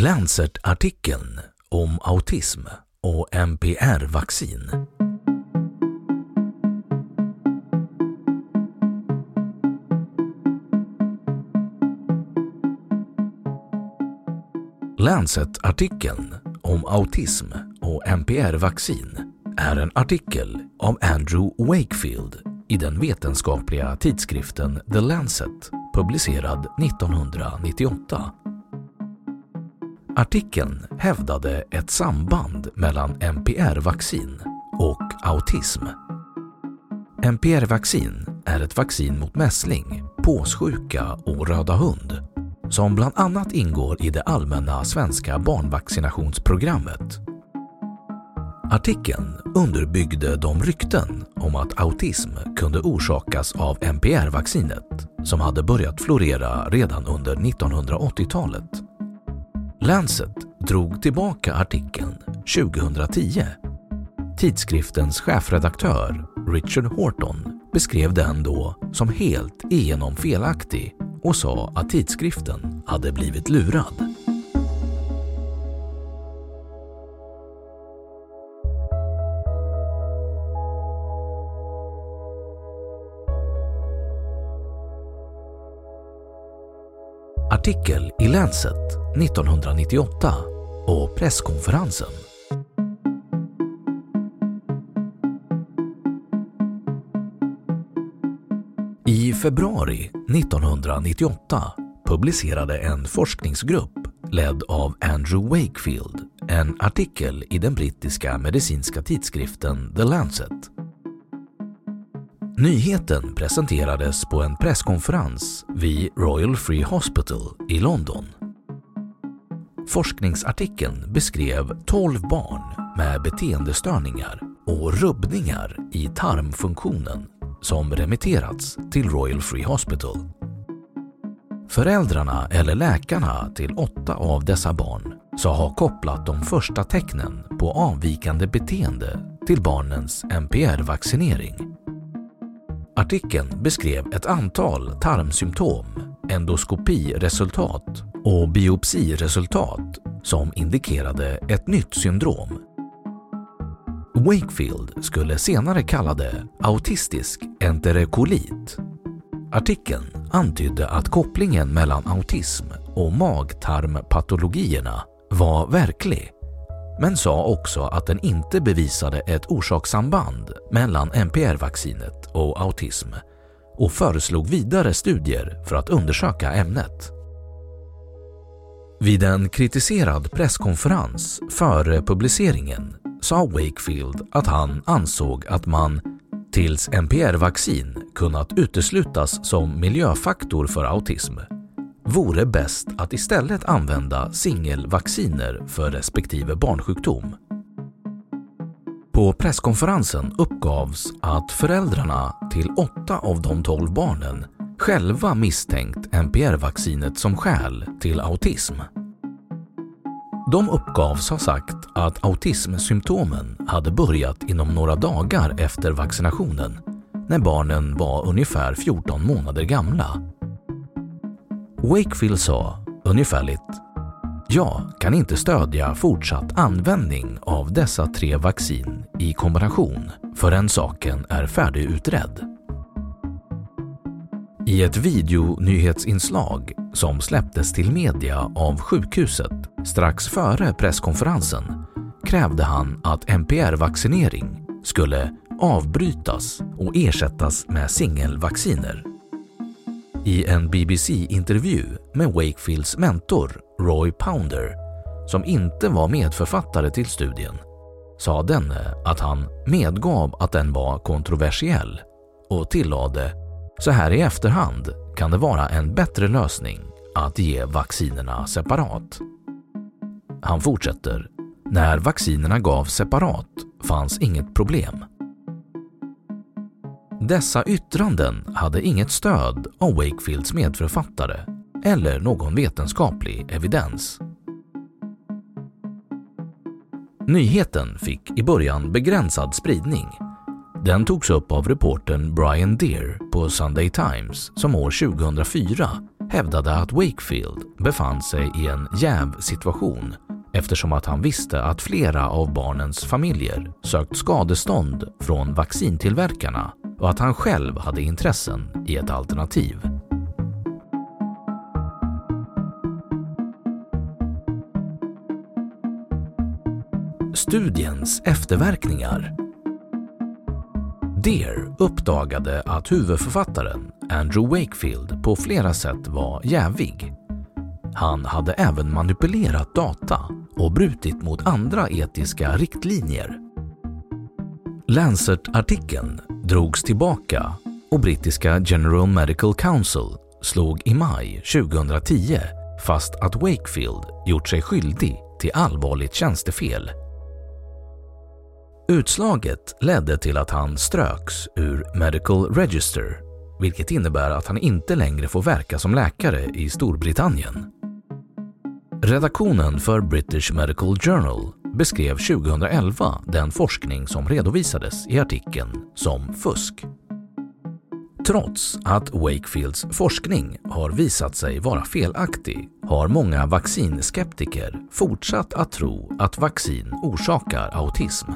Lancet-artikeln om autism och MPR-vaccin. Lancet-artikeln om autism och MPR-vaccin är en artikel av Andrew Wakefield i den vetenskapliga tidskriften The Lancet publicerad 1998. Artikeln hävdade ett samband mellan MPR-vaccin och autism. MPR-vaccin är ett vaccin mot mässling, påssjuka och röda hund som bland annat ingår i det allmänna svenska barnvaccinationsprogrammet. Artikeln underbyggde de rykten om att autism kunde orsakas av MPR-vaccinet som hade börjat florera redan under 1980-talet. Lancet drog tillbaka artikeln 2010. Tidskriftens chefredaktör Richard Horton beskrev den då som helt igenom felaktig och sa att tidskriften hade blivit lurad. Artikel i Lancet 1998 och presskonferensen. I februari 1998 publicerade en forskningsgrupp ledd av Andrew Wakefield en artikel i den brittiska medicinska tidskriften The Lancet. Nyheten presenterades på en presskonferens vid Royal Free Hospital i London. Forskningsartikeln beskrev 12 barn med beteendestörningar och rubbningar i tarmfunktionen som remitterats till Royal Free Hospital. Föräldrarna eller läkarna till åtta av dessa barn sa ha kopplat de första tecknen på avvikande beteende till barnens MPR-vaccinering. Artikeln beskrev ett antal tarmsymptom, endoskopiresultat och biopsiresultat som indikerade ett nytt syndrom. Wakefield skulle senare kalla det autistisk enterokolit. Artikeln antydde att kopplingen mellan autism och magtarmpatologierna var verklig men sa också att den inte bevisade ett orsakssamband mellan MPR-vaccinet och autism och föreslog vidare studier för att undersöka ämnet. Vid en kritiserad presskonferens före publiceringen sa Wakefield att han ansåg att man tills MPR-vaccin kunnat uteslutas som miljöfaktor för autism vore bäst att istället använda singelvacciner för respektive barnsjukdom. På presskonferensen uppgavs att föräldrarna till åtta av de tolv barnen själva misstänkt NPR-vaccinet som skäl till autism. De uppgavs ha sagt att autismsymptomen hade börjat inom några dagar efter vaccinationen när barnen var ungefär 14 månader gamla. Wakefield sa ungefärligt jag kan inte stödja fortsatt användning av dessa tre vaccin i kombination förrän saken är färdigutredd. I ett videonyhetsinslag som släpptes till media av sjukhuset strax före presskonferensen krävde han att NPR-vaccinering skulle avbrytas och ersättas med singelvacciner. I en BBC-intervju med Wakefields mentor Roy Pounder, som inte var medförfattare till studien, sa denne att han medgav att den var kontroversiell och tillade så här i efterhand kan det vara en bättre lösning att ge vaccinerna separat. Han fortsätter. När vaccinerna gavs separat fanns inget problem. Dessa yttranden hade inget stöd av Wakefields medförfattare eller någon vetenskaplig evidens. Nyheten fick i början begränsad spridning. Den togs upp av reportern Brian Deer på Sunday Times som år 2004 hävdade att Wakefield befann sig i en jävsituation eftersom att han visste att flera av barnens familjer sökt skadestånd från vaccintillverkarna och att han själv hade intressen i ett alternativ. Studiens efterverkningar Deer uppdagade att huvudförfattaren Andrew Wakefield på flera sätt var jävig. Han hade även manipulerat data och brutit mot andra etiska riktlinjer. Lancet-artikeln drogs tillbaka och brittiska General Medical Council slog i maj 2010 fast att Wakefield gjort sig skyldig till allvarligt tjänstefel. Utslaget ledde till att han ströks ur Medical Register vilket innebär att han inte längre får verka som läkare i Storbritannien. Redaktionen för British Medical Journal beskrev 2011 den forskning som redovisades i artikeln som fusk. Trots att Wakefields forskning har visat sig vara felaktig har många vaccinskeptiker fortsatt att tro att vaccin orsakar autism.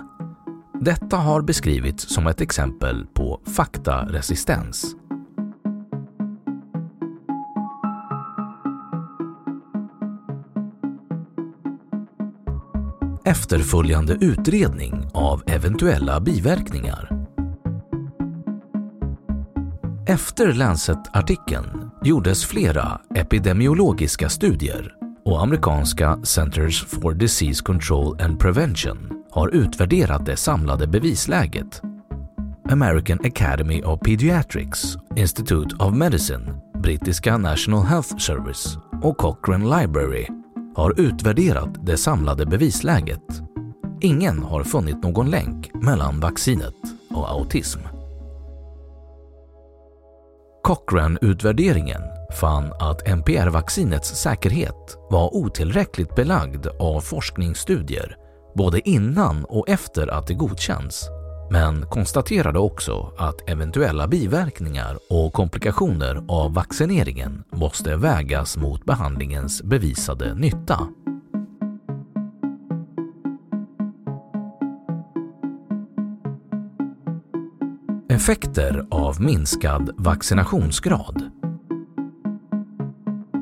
Detta har beskrivits som ett exempel på faktaresistens. Efterföljande utredning av eventuella biverkningar efter Lancet-artikeln gjordes flera epidemiologiska studier och amerikanska Centers for Disease Control and Prevention har utvärderat det samlade bevisläget. American Academy of Pediatrics, Institute of Medicine, brittiska National Health Service och Cochrane Library har utvärderat det samlade bevisläget. Ingen har funnit någon länk mellan vaccinet och autism. Cochrane-utvärderingen fann att NPR-vaccinets säkerhet var otillräckligt belagd av forskningsstudier både innan och efter att det godkänts men konstaterade också att eventuella biverkningar och komplikationer av vaccineringen måste vägas mot behandlingens bevisade nytta. Effekter av minskad vaccinationsgrad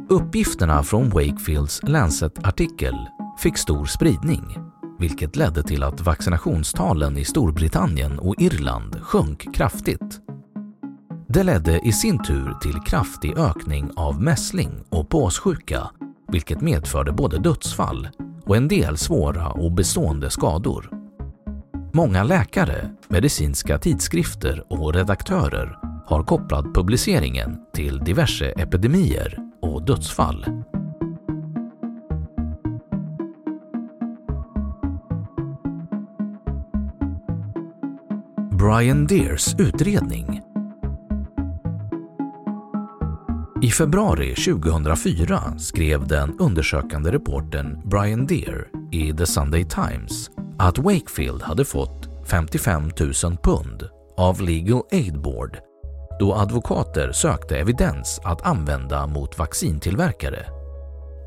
Uppgifterna från Wakefields Lancet-artikel fick stor spridning vilket ledde till att vaccinationstalen i Storbritannien och Irland sjönk kraftigt. Det ledde i sin tur till kraftig ökning av mässling och påssjuka vilket medförde både dödsfall och en del svåra och bestående skador. Många läkare, medicinska tidskrifter och redaktörer har kopplat publiceringen till diverse epidemier och dödsfall. Brian Deers utredning I februari 2004 skrev den undersökande reportern Brian Deer i The Sunday Times att Wakefield hade fått 55 000 pund av Legal Aid Board då advokater sökte evidens att använda mot vaccintillverkare.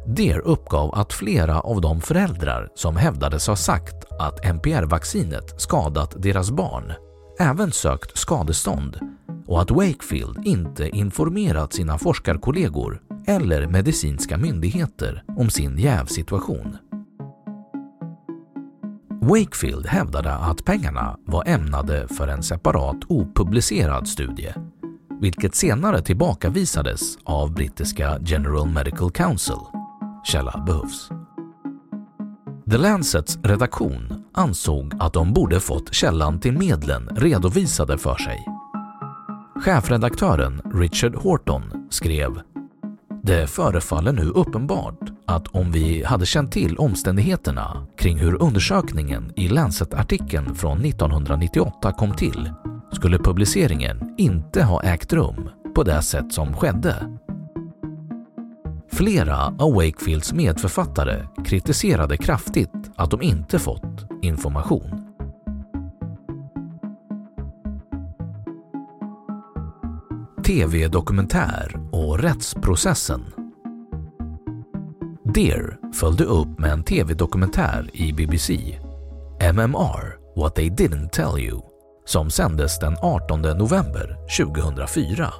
Deer uppgav att flera av de föräldrar som hävdades ha sagt att MPR-vaccinet skadat deras barn även sökt skadestånd och att Wakefield inte informerat sina forskarkollegor eller medicinska myndigheter om sin jävsituation. Wakefield hävdade att pengarna var ämnade för en separat opublicerad studie, vilket senare tillbakavisades av brittiska General Medical Council. Källa behövs. The Lancets redaktion ansåg att de borde fått källan till medlen redovisade för sig. Chefredaktören Richard Horton skrev “Det förefaller nu uppenbart att om vi hade känt till omständigheterna kring hur undersökningen i Lancet-artikeln från 1998 kom till skulle publiceringen inte ha ägt rum på det sätt som skedde Flera av Wakefields medförfattare kritiserade kraftigt att de inte fått information. TV-dokumentär och rättsprocessen Dear följde upp med en TV-dokumentär i BBC, MMR What They Didn't Tell You, som sändes den 18 november 2004.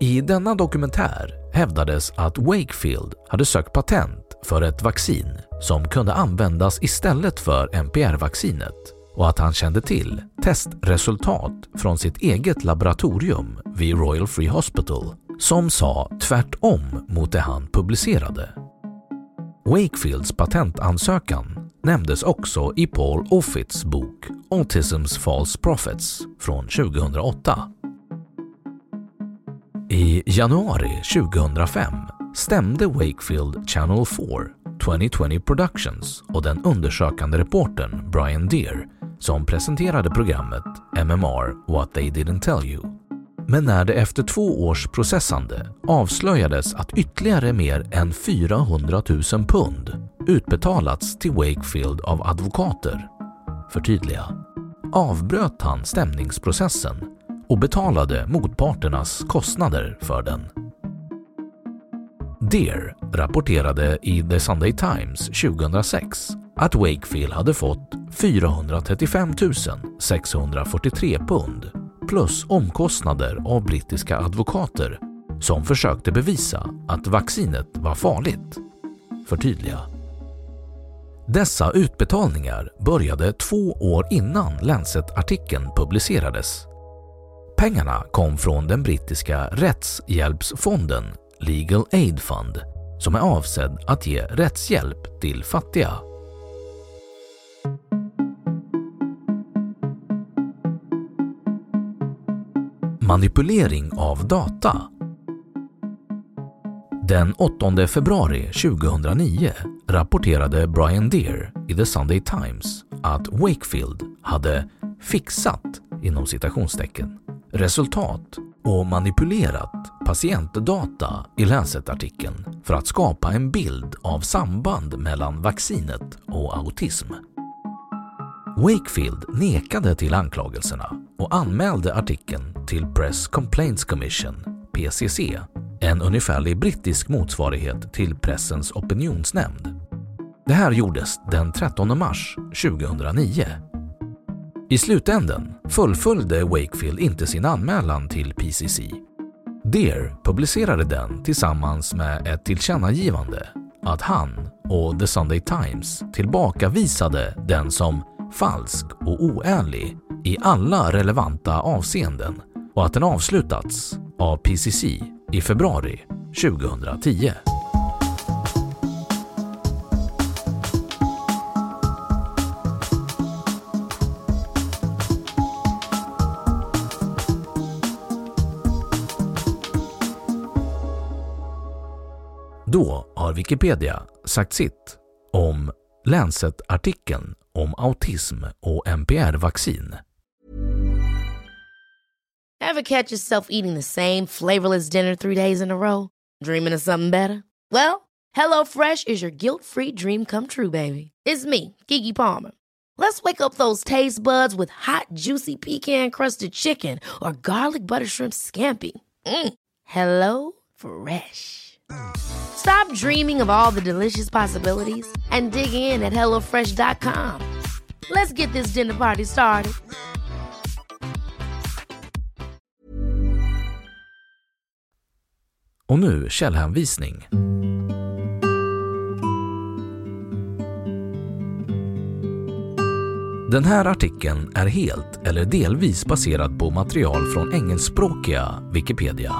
I denna dokumentär hävdades att Wakefield hade sökt patent för ett vaccin som kunde användas istället för MPR-vaccinet och att han kände till testresultat från sitt eget laboratorium vid Royal Free Hospital som sa tvärtom mot det han publicerade. Wakefields patentansökan nämndes också i Paul Offits bok Autism's False Prophets från 2008. I januari 2005 stämde Wakefield Channel 4, 2020 Productions och den undersökande reportern Brian Deer som presenterade programmet MMR What They Didn't Tell You. Men när det efter två års processande avslöjades att ytterligare mer än 400 000 pund utbetalats till Wakefield av advokater, förtydliga, avbröt han stämningsprocessen och betalade motparternas kostnader för den. Deer rapporterade i The Sunday Times 2006 att Wakefield hade fått 435 643 pund plus omkostnader av brittiska advokater som försökte bevisa att vaccinet var farligt. Förtydliga. Dessa utbetalningar började två år innan Lancet-artikeln publicerades Pengarna kom från den brittiska rättshjälpsfonden Legal Aid Fund som är avsedd att ge rättshjälp till fattiga. Manipulering av data Den 8 februari 2009 rapporterade Brian Deer i The Sunday Times att Wakefield hade “fixat” inom citationstecken resultat och manipulerat patientdata i Lancet-artikeln för att skapa en bild av samband mellan vaccinet och autism. Wakefield nekade till anklagelserna och anmälde artikeln till Press Complaints Commission, PCC, en ungefärlig brittisk motsvarighet till Pressens opinionsnämnd. Det här gjordes den 13 mars 2009 i slutänden fullföljde Wakefield inte sin anmälan till PCC. Deer publicerade den tillsammans med ett tillkännagivande att han och The Sunday Times tillbakavisade den som falsk och oärlig i alla relevanta avseenden och att den avslutats av PCC i februari 2010. Då har Wikipedia sagt sitt om Lancet-artikeln om autism och MPR-vaccin. Ever catch yourself eating the same flavorless dinner three days in a row? Dreaming of something better? Well, hello fresh is your guilt-free dream come true, baby. It's me, Gigi Palmer. Let's wake up those taste buds with hot, juicy pecan-crusted chicken or garlic butter shrimp scampi. Mm. Hello Fresh. Stop dreaming of all the delicious possibilities and dig in at HelloFresh.com. Let's get this dinner party started. Och nu källhänvisning. Den här artikeln är helt eller delvis baserad på material från engelskspråkiga Wikipedia